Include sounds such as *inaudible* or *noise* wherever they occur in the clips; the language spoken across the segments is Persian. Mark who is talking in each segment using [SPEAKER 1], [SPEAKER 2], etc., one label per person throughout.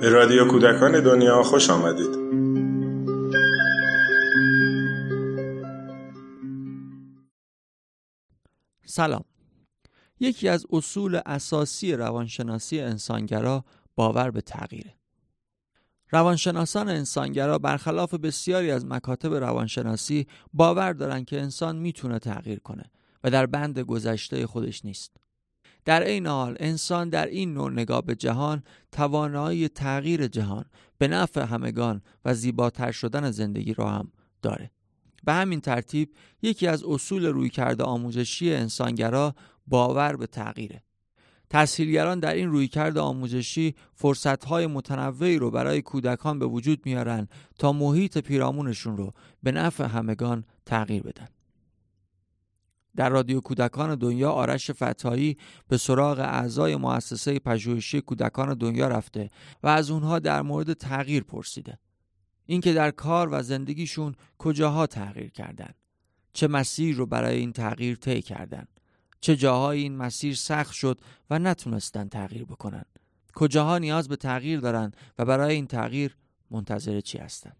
[SPEAKER 1] به رادیو کودکان دنیا خوش آمدید.
[SPEAKER 2] سلام. یکی از اصول اساسی روانشناسی انسانگرا باور به تغییره. روانشناسان انسانگرا برخلاف بسیاری از مکاتب روانشناسی باور دارند که انسان می‌تونه تغییر کنه. و در بند گذشته خودش نیست. در این حال انسان در این نوع نگاه به جهان توانایی تغییر جهان به نفع همگان و زیباتر شدن زندگی را هم داره. به همین ترتیب یکی از اصول رویکرد آموزشی انسانگرا باور به تغییره. تحصیلگران در این رویکرد آموزشی فرصتهای متنوعی رو برای کودکان به وجود میارن تا محیط پیرامونشون رو به نفع همگان تغییر بدن. در رادیو کودکان دنیا آرش فتایی به سراغ اعضای مؤسسه پژوهشی کودکان دنیا رفته و از اونها در مورد تغییر پرسیده. اینکه در کار و زندگیشون کجاها تغییر کردن؟ چه مسیر رو برای این تغییر طی کردن؟ چه جاهایی این مسیر سخت شد و نتونستن تغییر بکنن؟ کجاها نیاز به تغییر دارن و برای این تغییر منتظر چی هستن؟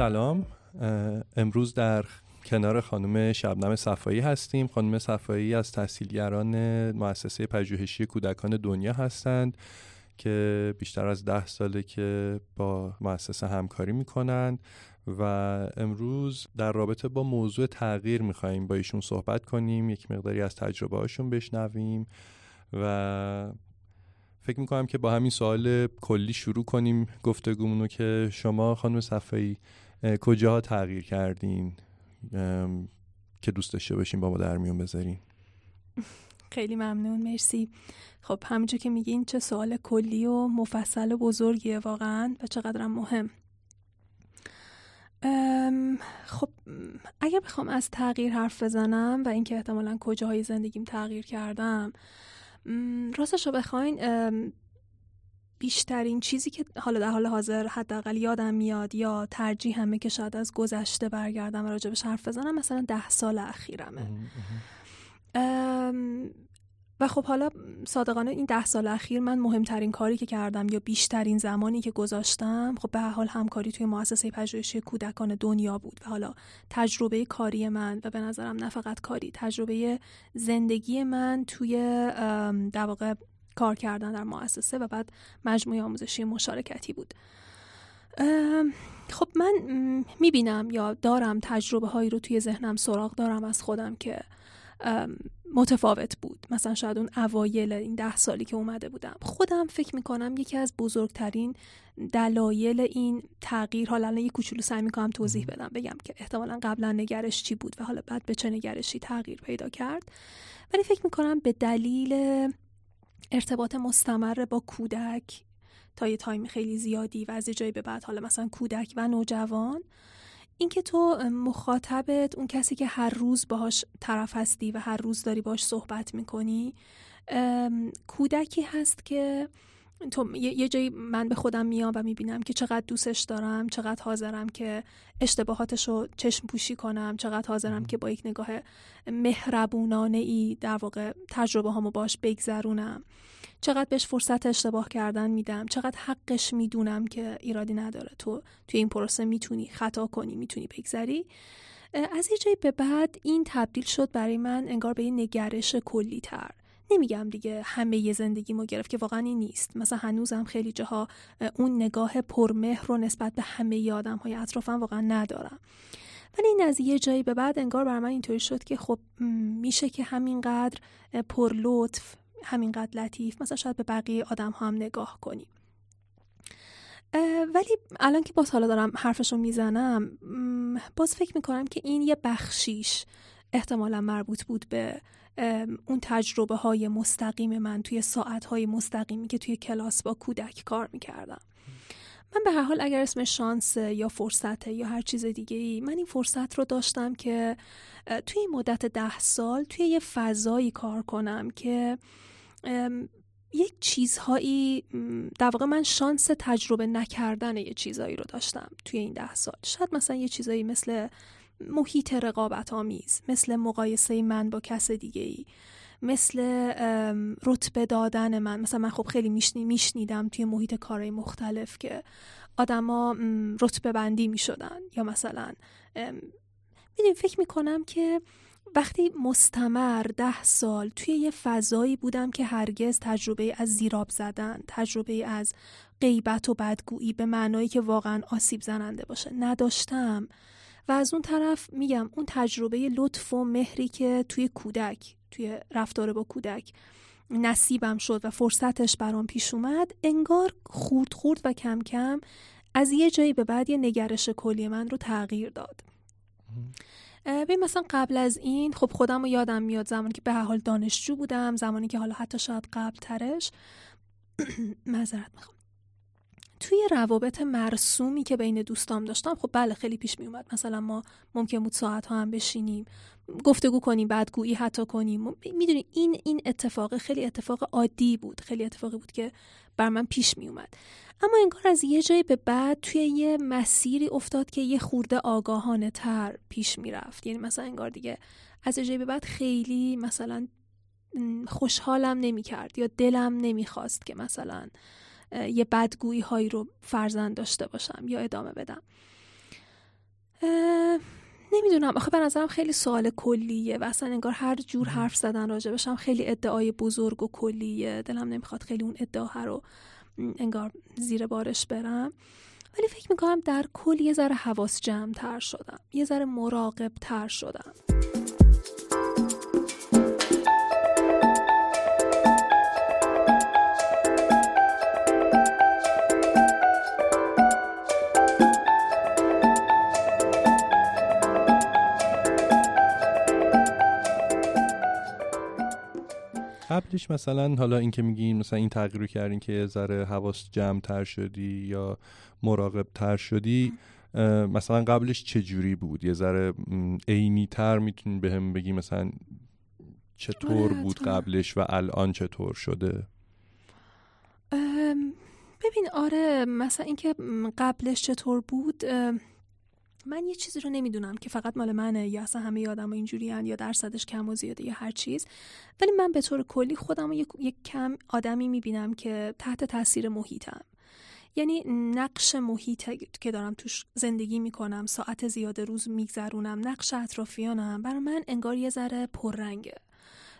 [SPEAKER 3] سلام. امروز در کنار خانم شبنم صفایی هستیم. خانم صفایی از تحصیلگران مؤسسه پژوهشی کودکان دنیا هستند که بیشتر از ده ساله که با مؤسسه همکاری می‌کنند و امروز در رابطه با موضوع تغییر میخواییم با ایشون صحبت کنیم. یک مقداری از تجربه هاشون بشنویم و فکر می‌کنم که با همین سوال کلی شروع کنیم گفتگومونو که شما خانم صفایی کجاها تغییر کردین؟ که دوست داشته باشین با ما در میون بذارین.
[SPEAKER 4] خیلی ممنون مرسی. خب همینجور که میگین چه سوال کلی و مفصل و بزرگیه واقعا و چقدرم مهم. خب اگر بخوام از تغییر حرف بزنم و اینکه احتمالا کجاهای زندگیم تغییر کردم راستش رو بخواین بیشترین چیزی که حالا در حال حاضر حداقل یادم میاد یا ترجیح همه که شاید از گذشته برگردم و راجبش حرف بزنم مثلا ده سال اخیرمه. و خب حالا صادقانه این ده سال اخیر من مهمترین کاری که کردم یا بیشترین زمانی که گذاشتم خب به حال همکاری توی مؤسسه پژوهشی کودکان دنیا بود و حالا تجربه کاری من و به نظرم نه فقط کاری تجربه زندگی من توی در واقع کار کردن در مؤسسه و بعد مجموعه آموزشی مشارکتی بود. خب من می‌بینم یا دارم تجربه هایی رو توی ذهنم سراغ دارم از خودم که متفاوت بود. مثلا شاید اون اوایل این ده سالی که اومده بودم. خودم فکر می‌کنم یکی از بزرگترین دلایل این تغییر حالا الان یه کوچولو سعی می‌کنم توضیح بدم بگم که احتمالا قبلا نگرش چی بود و حالا بعد به چه نگرشی تغییر پیدا کرد. ولی فکر می‌کنم به دلیل ارتباط مستمر با کودک تا یه تایم خیلی زیادی و از جایی به بعد حالا مثلا کودک و نوجوان. اینکه تو مخاطبت اون کسی که هر روز باهاش طرف هستی و هر روز داری باش صحبت می‌کنی کودکی هست که تو یه جایی من به خودم میام و می‌بینم که چقدر دوستش دارم چقدر حاضرم که اشتباهاتش رو چشم پوشی کنم چقدر حاضرم که با یک نگاه مهربونانه ای در واقع تجربه هامو باش بگذرونم. چقدر بهش فرصت اشتباه کردن میدم چقدر حقش می‌دونم که ایرادی نداره. تو توی این پروسه می‌تونی خطا کنی می‌تونی بگذری. از یه جایی به بعد این تبدیل شد برای من انگار به یه نگرش کلی تر نمیگم دیگه همه یه زندگیمو گرفت که واقعا این نیست. مثلا هنوزم خیلی جاها اون نگاه پرمهر رو نسبت به همه ی آدم های اطرافم واقعا ندارم. ولی این از یه جایی به بعد انگار بر من اینطوری شد که خب میشه که همینقدر پر لطف همینقدر لطیف مثلا شاید به بقیه آدم هم نگاه کنیم ولی الان که باز حالا دارم حرفشو می‌زنم باز فکر می‌کنم که این یه بخشیش. احتمالا مربوط بود به اون تجربه های مستقیم من توی ساعت های مستقیمی که توی کلاس با کودک کار می‌کردم. من به هر حال اگر اسم شانس یا فرصت یا هر چیز دیگه ای من این فرصت رو داشتم که توی این مدت ده سال توی یه فضایی کار کنم که یک چیزهایی در واقع من شانس تجربه نکردن یه چیزهایی رو داشتم توی این ده سال. شاید مثلا یه چیزایی مثل محیط رقابت آمیز مثل مقایسه من با کس دیگه ای مثل رتبه دادن من. مثلا من خب خیلی میشنی میشنیدم توی محیط کارهای مختلف که آدما رتبه بندی می‌شدن یا مثلا می‌دونی فکر می‌کنم که وقتی مستمر ده سال توی یه فضایی بودم که هرگز تجربه از زیراب زدن تجربه از غیبت و بدگویی به معنایی که واقعا آسیب زننده باشه نداشتم و از اون طرف میگم اون تجربه لطف و مهری که توی کودک توی رفتار با کودک نصیبم شد و فرصتش برام پیش اومد انگار خورد خورد و کم کم از یه جایی به بعد یه نگرش کلی من رو تغییر داد. ببین مثلا قبل از این خب خودم رو یادم میاد زمانی که به حال دانشجو بودم زمانی که حالا حتی شاید قبل ترش *clears throat* معذرت می‌خوام. توی روابط مرسومی که بین دوستام داشتم خب بله خیلی پیش می اومد مثلا ما ممکن بود ساعت ها هم بشینیم گفتگو کنیم بدگویی حتی کنیم. می‌دونی این این اتفاق خیلی اتفاق عادی بود خیلی اتفاقی بود که بر من پیش می اومد اما انگار از یه جایی به بعد توی یه مسیری افتاد که یه خورده آگاهانه تر پیش می‌رفت. یعنی مثلا انگار دیگه از یه جایی به بعد خیلی مثلا خوشحالم نمی کرد یا دلم نمی‌خواست که مثلا یه بدگویی هایی رو فرزند داشته باشم یا ادامه بدم. نمی‌دونم. آخه به نظرم خیلی سوال کلیه و اصلا انگار هر جور حرف زدن راجع بشم خیلی ادعای بزرگ و کلیه. دلم نمی‌خواد خیلی اون ادعا رو انگار زیر بارش برم. ولی فکر می‌کنم در کل یه ذره حواس جمع تر شدم. یه ذره مراقب تر شدم.
[SPEAKER 3] قبلش مثلا حالا اینکه میگین مثلا این تغییر رو کردین که ذره حواس جمع تر شدی یا مراقب تر شدی مثلا قبلش چه جوری بود؟ یه ذره عینی تر می‌تونی به هم بگی مثلا چطور بود قبلش و الان چطور شده؟
[SPEAKER 4] ببین آره مثلا اینکه قبلش چطور بود من یه چیزی رو نمی‌دونم که فقط مال منه یا اصلا همه آدم اینجوری یا درصدش کم و زیاده یا هر چیز. ولی من به طور کلی خودم یک, یک کم آدمی می‌بینم که تحت تاثیر محیطم. یعنی نقش محیط که دارم توش زندگی می‌کنم ساعت زیاده روز میگذرونم نقش اطرافیانم برای من انگار یه ذره پررنگه.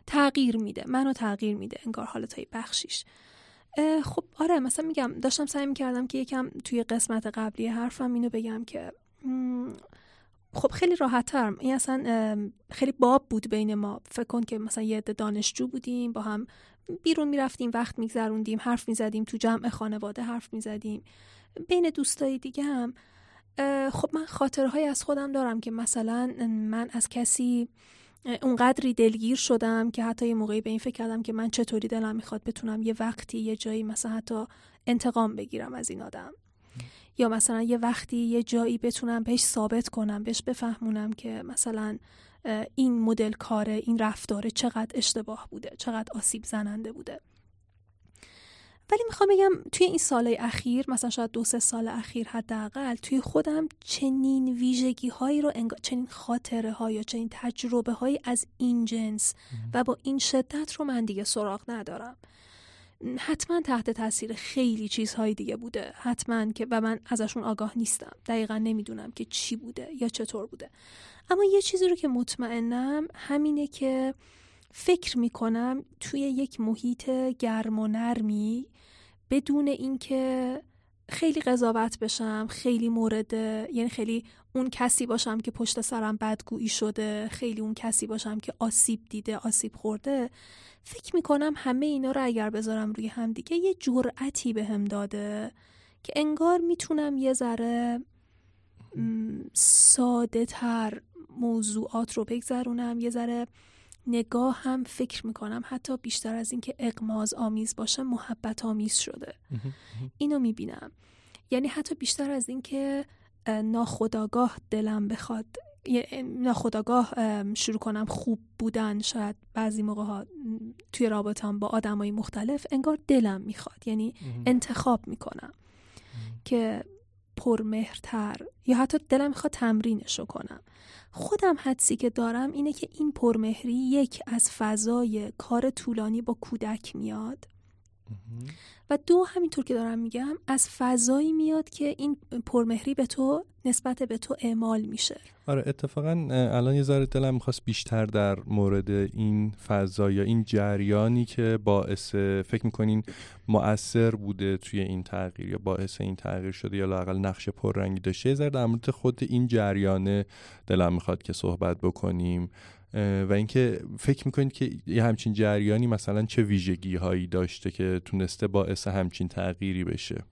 [SPEAKER 4] تغییر میده منو تغییر میده انگار حالتهای بخشیش. خب آره مثلا میگم داشتم سعی می‌کردم که یکم توی قسمت قبلی حرفم اینو بگم که خب خیلی راحتتر این اصلا خیلی باب بود بین ما. فکر کن که مثلا یه عده دانشجو بودیم با هم بیرون می‌رفتیم وقت میگذروندیم حرف می‌زدیم تو جمع خانواده حرف می‌زدیم. بین دوستای دیگه هم خب من خاطرهایی از خودم دارم که مثلا من از کسی اونقدری دلگیر شدم که حتی یه موقعی به این فکر کردم که من چطوری دلم می‌خواد بتونم یه وقتی یه جایی مثلا حتی انتقام بگیرم از این آدم. یا مثلا یه وقتی یه جایی بتونم بهش ثابت کنم بهش بفهمونم که مثلا این مدل کاره این رفتاره چقدر اشتباه بوده چقدر آسیب زننده بوده. ولی می‌خوام بگم توی این سال اخیر مثلا شاید دو سه سال اخیر حداقل توی خودم چنین ویژگی هایی رو چنین خاطره های یا چنین تجربه هایی از این جنس و با این شدت رو من دیگه سراغ ندارم. حتما تحت تاثیر خیلی چیزهای دیگه بوده. حتما که و من ازشون آگاه نیستم. دقیقا نمی‌دونم که چی بوده یا چطور بوده. اما یه چیزی رو که مطمئنم همینه که فکر می‌کنم توی یک محیط گرم و نرمی بدون اینکه خیلی قضاوت بشم خیلی مورد یعنی خیلی اون کسی باشم که پشت سرم بدگویی شده خیلی اون کسی باشم که آسیب دیده آسیب خورده. فکر می‌کنم همه اینا رو اگر بذارم روی هم دیگه یه جرأتی به هم داده که انگار می‌تونم یه ذره ساده تر موضوعات رو بگذرونم یه ذره نگاه هم فکر می‌کنم حتی بیشتر از اینکه اقماز آمیز باشه محبت آمیز شده. اینو می‌بینم. یعنی حتی بیشتر از اینکه ناخداگاه دلم بخواد ناخداگاه شروع کنم خوب بودن شاید بعضی موقع ها توی رابطم با آدمای مختلف انگار دلم می‌خواد یعنی انتخاب می‌کنم که پرمهرتر یا حتی دلم می‌خواد تمرینشو کنم. خودم حدسی که دارم اینه که این پرمهری یک از فضای کار طولانی با کودک میاد. و دو همینطور که دارم میگم از فضایی میاد که این پرمهری به تو نسبت به تو اعمال میشه.
[SPEAKER 3] آره اتفاقا الان یه ذره دلم می‌خواست بیشتر در مورد این فضا یا این جریانی که باعث فکر می‌کنین مؤثر بوده توی این تغییر یا باعث این تغییر شده یا لاقل نقش پررنگی داشته. یه ذره در مورد خود این جریانه دلم می‌خواد که صحبت بکنیم. و اینکه فکر می‌کنید که یه همچین جریانی مثلا چه ویژگی هایی داشته که تونسته باعث همچین تغییری بشه؟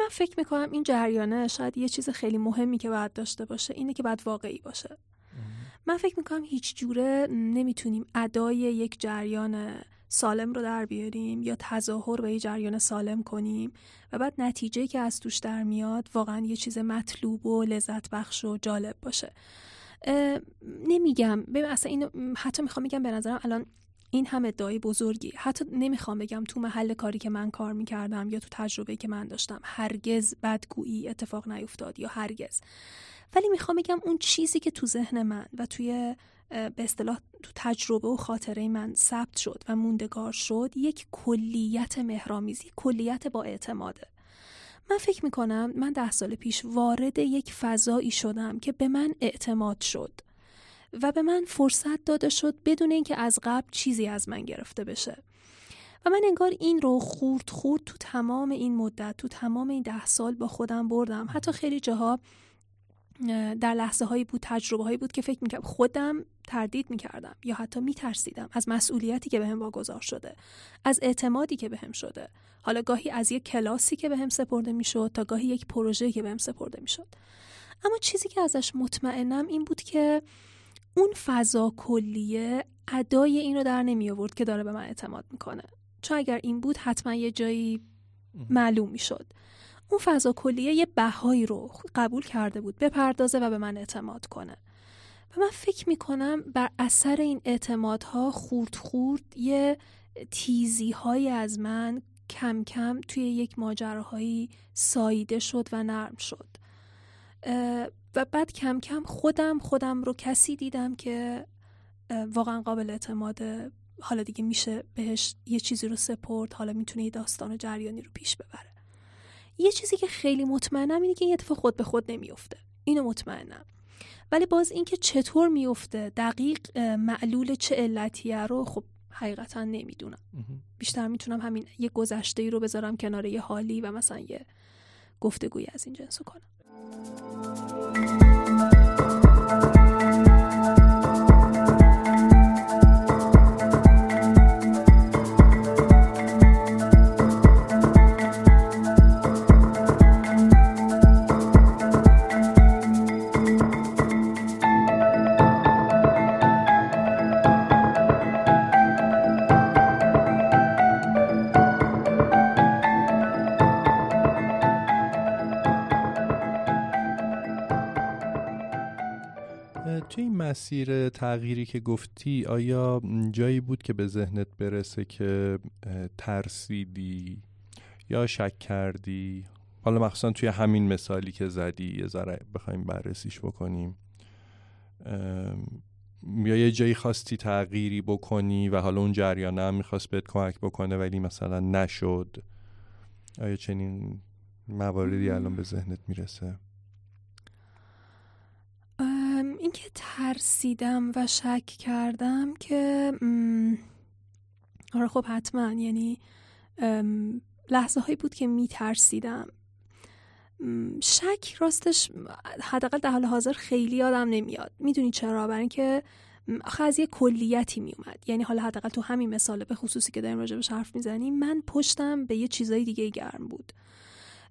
[SPEAKER 4] من فکر می‌کنم این جریانه شاید یه چیز خیلی مهمی که باید داشته باشه اینه که باید واقعی باشه. من فکر می‌کنم هیچ جوره نمی‌تونیم ادای یک جریان سالم رو در بیاریم یا تظاهر به یه جریان سالم کنیم و بعد نتیجه که از توش در میاد واقعا یه چیز مطلوب و لذت بخش و جالب باشه. نمیگم ببین اصلا اینو حتی می‌خوام میگم به نظرم الان این هم ادعای بزرگی. حتی نمی‌خوام بگم تو محل کاری که من کار می‌کردم یا تو تجربه که من داشتم هرگز بدگویی اتفاق نیفتاد یا هرگز. ولی می‌خوام بگم اون چیزی که تو ذهن من و توی به اصطلاح تو تجربه و خاطره من ثبت شد و موندگار شد یک کلیت مهرامیزی کلیت با اعتماده. من فکر می‌کنم من ده سال پیش وارد یک فضایی شدم که به من اعتماد شد و به من فرصت داده شد بدون اینکه از قبل چیزی از من گرفته بشه. و من انگار این رو خورد خورد تو تمام این مدت تو تمام این ده سال با خودم بردم. حتی خیلی جاها در لحظه هایی بود تجربه هایی بود که فکر می‌کردم خودم تردید می‌کردم یا حتی میترسیدم از مسئولیتی که بهم واگذار شده از اعتمادی که بهم شده. حالا گاهی از یک کلاسی که بهم سپرده می‌شد تا گاهی یک پروژه که بهم سپرده می‌شد. اما چیزی که ازش مطمئنم این بود که اون فضا کلیه ادای این رو در نمی آورد که داره به من اعتماد می‌کنه. چون اگر این بود حتما یه جایی معلوم می‌شد. اون فضا کلیه یه بهایی رو قبول کرده بود بپردازه و به من اعتماد کنه. و من فکر می‌کنم بر اثر این اعتمادها خورد خورد یه تیزی های از من کم کم توی یک ماجراهایی ساییده شد و نرم شد. و بعد کم کم خودم خودم رو کسی دیدم که واقعا قابل اعتماده حالا دیگه میشه بهش یه چیزی رو سپرد حالا می‌تونه یه داستان و جریانی رو پیش ببره. یه چیزی که خیلی مطمئنم اینه که این اتفاق خود به خود نمیفته اینو مطمئنم. ولی باز اینکه چطور میفته دقیق معلول چه علتیه رو خب حقیقتا نمی‌دونم. بیشتر می‌تونم همین یه گذشته ای رو بذارم کنار یه حالی و مثلا یه گفتگویی از این جنسو کنم.
[SPEAKER 3] مسیر تغییری که گفتی آیا جایی بود که به ذهنت برسه که ترسیدی یا شک کردی؟ حالا مخصوصا توی همین مثالی که زدی یه ذره بخوایم بررسیش بکنیم. یا یه جایی خواستی تغییری بکنی و حالا اون جریانه هم می‌خواست بهت کمک بکنه ولی مثلا نشد؟ آیا چنین مواردی الان به ذهنت می‌رسه
[SPEAKER 4] اینکه ترسیدم و شک کردم که آره خب حتما یعنی لحظه هایی بود که می ترسیدم شک راستش حداقل در حال حاضر خیلی یادم نمیاد. می‌دونی چرا؟ برای اینکه آخه از یه کلیتی میومد. یعنی حالا حداقل تو همین مثال به خصوصی که داریم راجبش حرف می‌زنیم من پشتم به یه چیزای دیگه گرم بود.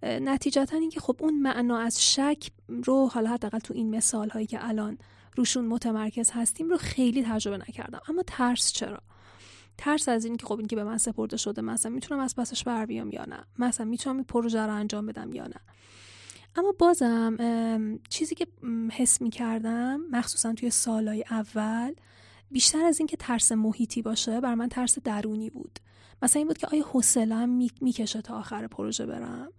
[SPEAKER 4] نتیجتا اینکه خب اون معنا از شک رو حالا حداقل تو این مثال هایی که الان روشون متمرکز هستیم رو خیلی تجربه نکردم. اما ترس چرا؟ ترس از این که خب این که به من سپرده شده مثلا می‌تونم از پسش بر بیام یا نه؟ مثلا می‌تونم این پروژه رو انجام بدم یا نه؟ اما بازم چیزی که حس می کردم مخصوصا توی سالهای اول بیشتر از اینکه ترس محیطی باشه بر من ترس درونی بود. مثلا این بود که آیا حوصله‌ام می‌کشه تا آخر پروژه برم؟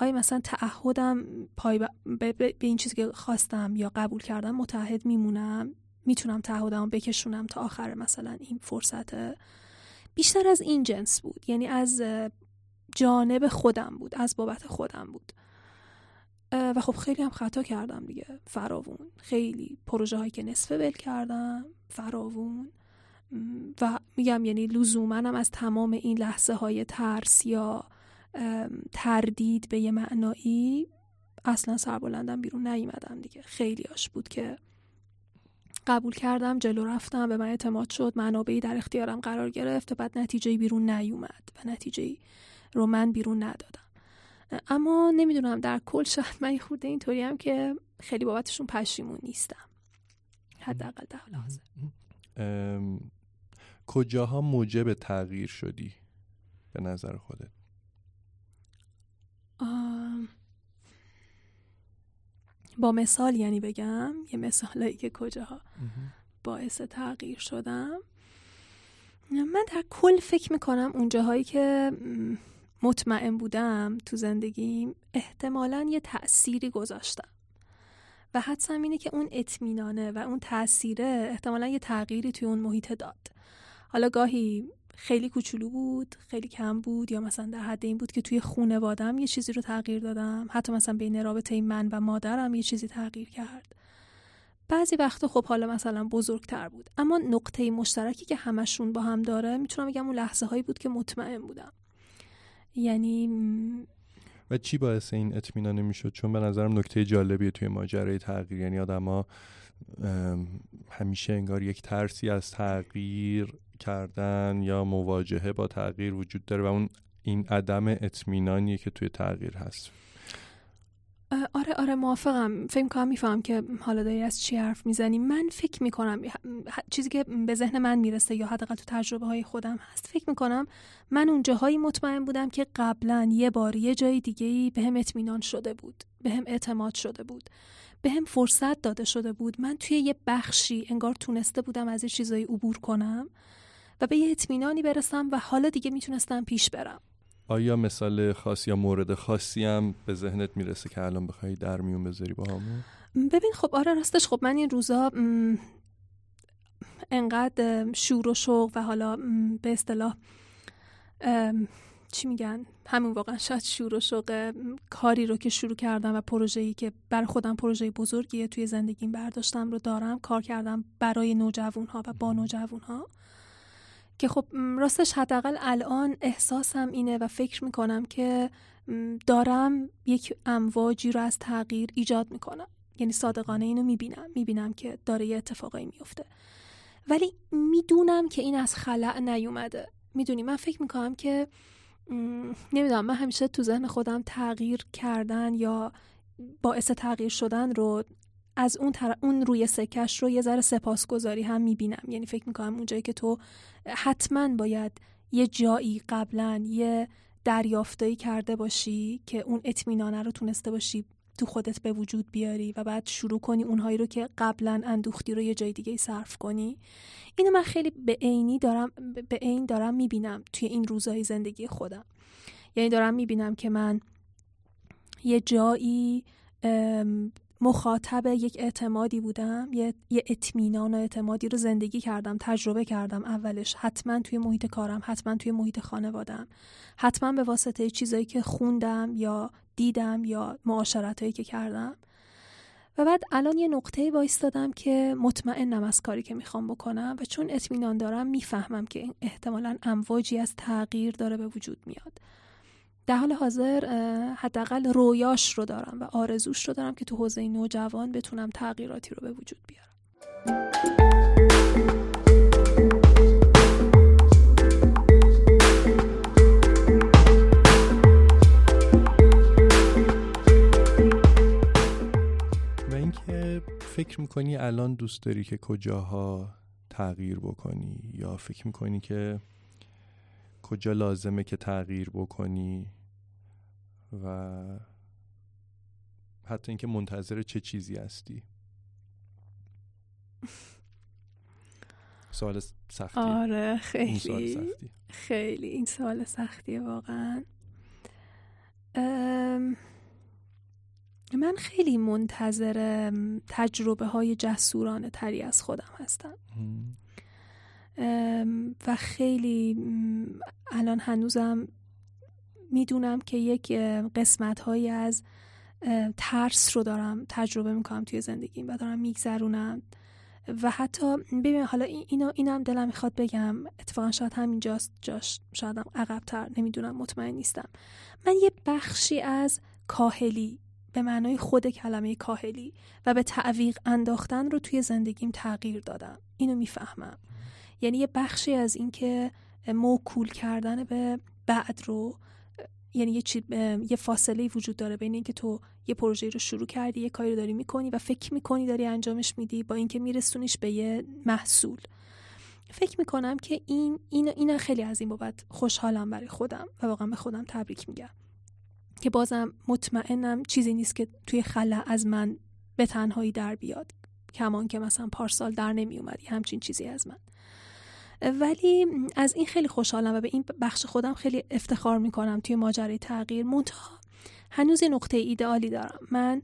[SPEAKER 4] آیا مثلا تعهدم پای به, به این چیزی که خواستم یا قبول کردم متحد میمونم؟ می‌تونم تعهدم بکشونم تا آخر مثلا این فرصت بیشتر از این جنس بود. یعنی از جانب خودم بود از بابت خودم بود. و خب خیلی هم خطا کردم دیگه. فراوون. خیلی پروژه هایی که نصف ول کردم. فراوون. و میگم یعنی لزومنم از تمام این لحظه های ترس یا تردید به یه معنایی اصلا سربلندم بیرون نیومدم دیگه. خیلی آش بود که قبول کردم جلو رفتم به من اعتماد شد منابعی در اختیارم قرار گرفت و بعد نتیجه بیرون نیومد و نتیجه رو من بیرون ندادم. اما نمی‌دونم در کل شاید من خورده اینطوری هم که خیلی بابتشون پشیمون نیستم. حداقل در حال حاضر.
[SPEAKER 3] کجاها موجب تغییر شدی به نظر خودت؟
[SPEAKER 4] با مثال یعنی بگم یه مثالایی که کجاها باعث تغییر شدم. من در کل فکر می‌کنم اونجاهایی که مطمئن بودم تو زندگیم احتمالا یه تأثیری گذاشتم. و حدسم اینه که اون اطمینانه و اون تأثیره احتمالا یه تغییری توی اون محیط داد. حالا گاهی خیلی کوچولو بود خیلی کم بود یا مثلا در حد این بود که توی خونوادم یه چیزی رو تغییر دادم. حتی مثلا بین رابطه من و مادرم یه چیزی تغییر کرد. بعضی وقتا خب حالا مثلا بزرگتر بود. اما نقطه مشترکی که همشون با هم داره می‌تونم بگم اون لحظه هایی بود که مطمئن بودم. یعنی
[SPEAKER 3] و چی باعث این اطمینان نمی‌شد چون به نظرم نکته جالبیه توی ماجرای تغییر. یعنی آدما همیشه انگار یک ترسی از تغییر کردن یا مواجهه با تغییر وجود داره و اون این عدم اطمینانیه که توی تغییر هست.
[SPEAKER 4] آره آره موافقم. فکر کنم میفهم که حالا داری از چی حرف می‌زنی. من فکر می‌کنم چیزی که به ذهن من می‌رسه یا حداقل تو تجربه های خودم هست فکر می‌کنم من اون جاهایی مطمئن بودم که قبلا یه بار یه جای دیگه ای به هم اطمینان شده بود به هم اعتماد شده بود به هم فرصت داده شده بود. من توی یه بخشی انگار تونسته بودم از یه چیزایی عبور کنم. و به یه اطمینانی برسم و حالا دیگه می‌تونستم پیش برم.
[SPEAKER 3] آیا مثال خاص یا مورد خاصی هم به ذهنت می‌رسه که الان بخوای در میون بذاری با همون؟
[SPEAKER 4] ببین خب آره راستش خب من این روزا انقدر شور و شوق و حالا به اصطلاح چی میگن؟ همون واقعا شاید شور و شوق کاری رو که شروع کردم و پروژه‌ای که بر خودم پروژه بزرگیه توی زندگیم برداشتم رو دارم کار کردم برای نوجوان ها و با نوجوان ها که خب راستش حداقل الان احساسم اینه و فکر می‌کنم که دارم یک امواجی رو از تغییر ایجاد می‌کنم. یعنی صادقانه اینو می‌بینم می‌بینم که داره یه اتفاقایی میفته ولی می‌دونم که این از خلع نیومده. می‌دونی من فکر می‌کنم که نمی‌دونم من همیشه تو ذهن خودم تغییر کردن یا باعث تغییر شدن رو از اون, اون روی سکش رو یه ذره سپاسگزاری هم می‌بینم. یعنی فکر می‌کنم اونجایی که تو حتما باید یه جایی قبلا یه دریافتایی کرده باشی که اون اطمینانه رو تونسته باشی تو خودت به وجود بیاری و بعد شروع کنی اونهایی رو که قبلا اندوختی رو یه جای دیگه صرف کنی. اینو من خیلی به عینی دارم به عین دارم می‌بینم توی این روزهای زندگی خودم. یعنی دارم می‌بینم که من یه جایی مخاطب یک اعتمادی بودم یه, اطمینان و اعتمادی رو زندگی کردم تجربه کردم اولش. حتما توی محیط کارم حتما توی محیط خانوادم حتما به واسطه چیزایی که خوندم یا دیدم یا معاشرتهایی که کردم. و بعد الان یه نقطه وایستادم که مطمئنم از کاری که می‌خوام بکنم و چون اطمینان دارم می‌فهمم که احتمالا امواجی از تغییر داره به وجود میاد. در حال حاضر حداقل رویاش رو دارم و آرزوش رو دارم که تو حوزه نوجوان بتونم تغییراتی رو به وجود بیارم.
[SPEAKER 3] و اینکه فکر می‌کنی الان دوست داری که کجاها تغییر بکنی یا فکر می‌کنی که کجا لازمه که تغییر بکنی و حتی اینکه منتظر چه چیزی هستی؟ سوال سختیه
[SPEAKER 4] آره
[SPEAKER 3] این سوال
[SPEAKER 4] خیلی خیلی. این سوال سختیه واقعا. من خیلی منتظر تجربه های جسورانه تری از خودم هستم. و خیلی الان هنوزم می‌دونم که یک قسمت هایی از ترس رو دارم تجربه می‌کنم توی زندگیم و دارم میگذرونم. و حتی ببین حالا این- اینا اینم دلم می‌خواد بگم. اتفاقا شاید همینجاست جاش شایدم عقبتر نمی‌دونم مطمئن نیستم. من یه بخشی از کاهلی به معنای خود کلمه کاهلی و به تعویق انداختن رو توی زندگیم تغییر دادم. اینو می‌فهمم. یعنی یه بخشی از اینکه موکول کردن به بعد رو یعنی یه, چی... یه فاصله وجود داره بین اینکه تو یه پروژه رو شروع کردی یه کاری رو داری می‌کنی و فکر می‌کنی داری انجامش میدی با اینکه میرسونیش به یه محصول. فکر می‌کنم که این این این خیلی از این بابت خوشحالم برای خودم و واقعا به خودم تبریک میگم. که بازم مطمئنم چیزی نیست که توی خلا از من به تنهایی در بیاد. کمان که مثلا پارسال در نمی همچین چیزی از من. ولی از این خیلی خوشحالم و به این بخش خودم خیلی افتخار می‌کنم توی ماجرای تغییر. منتها هنوز یه نقطه ایدئالی دارم. من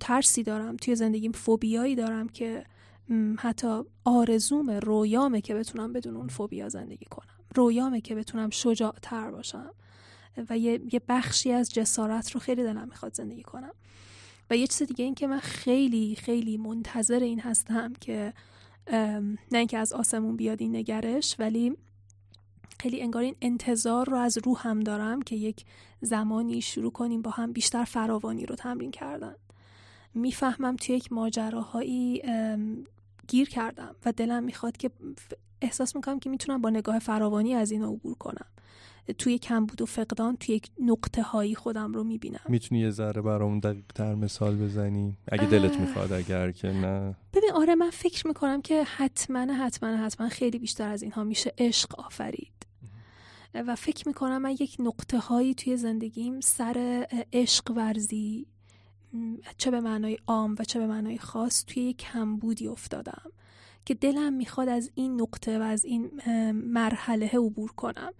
[SPEAKER 4] ترسی دارم توی زندگیم فوبیایی دارم که حتی آرزوم رویامه که بتونم بدون اون فوبیا زندگی کنم. رویامه که بتونم شجاع تر باشم. و یه, یه بخشی از جسارت رو خیلی دلم می‌خواد زندگی کنم. و یه چیز دیگه این که من خیلی خیلی منتظر این هستم که نه اینکه از آسمون بیاد این نگرش ولی خیلی انگار این انتظار رو از روحم دارم که یک زمانی شروع کنیم با هم بیشتر فراوانی رو تمرین کردن. می‌فهمم توی یک ماجراهایی گیر کردم و دلم می‌خواد که احساس می‌کنم که می‌تونم با نگاه فراوانی از این عبور کنم. توی کمبود و فقدان توی یک نقطه هایی خودم رو می‌بینم.
[SPEAKER 3] می‌تونی یه ذره برامون دقیق تر مثال بزنی؟ اگه دلت. می‌خواد اگر که نه.
[SPEAKER 4] ببین آره من فکر می‌کنم که حتما حتما حتما خیلی بیشتر از اینها میشه عشق آفرید. و فکر می‌کنم من یک نقطه هایی توی زندگیم سر عشق ورزی چه به معنای عام و چه به معنای خاص توی یک کمبودی افتادم. که دلم می‌خواد از این نقطه و از این مرحله عبور کنم.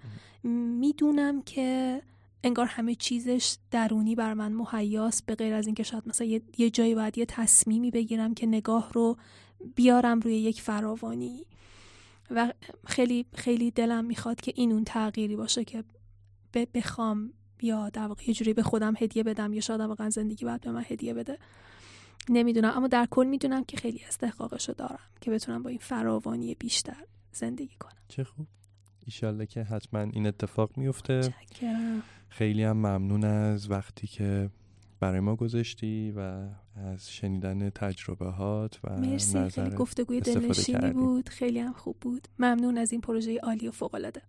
[SPEAKER 4] می‌دونم که انگار همه چیزش درونی بر من مهیاست به غیر از اینکه شاید مثلا یه, جایی باید یه تصمیمی بگیرم که نگاه رو بیارم روی یک فراوانی. و خیلی خیلی دلم می‌خواد که این اون تغییری باشه که بخوام یا در واقع یه جوری به خودم هدیه بدم یا شاید واقعا زندگی باید به من هدیه بده. نمی‌دونم اما در کل می‌دونم که خیلی استحقاقشو دارم که بتونم با این فراوانی بیشتر زندگی کنم.
[SPEAKER 3] چه خوب. ایشالله که حتما این اتفاق میفته
[SPEAKER 4] چکرم
[SPEAKER 3] خیلی هم ممنون از وقتی که برای ما گذاشتی و از شنیدن تجربه هات و
[SPEAKER 4] مرسی. خیلی گفتگوی دلنشینی. بود. خیلی هم خوب بود. ممنون از این پروژه عالی و فوق العاده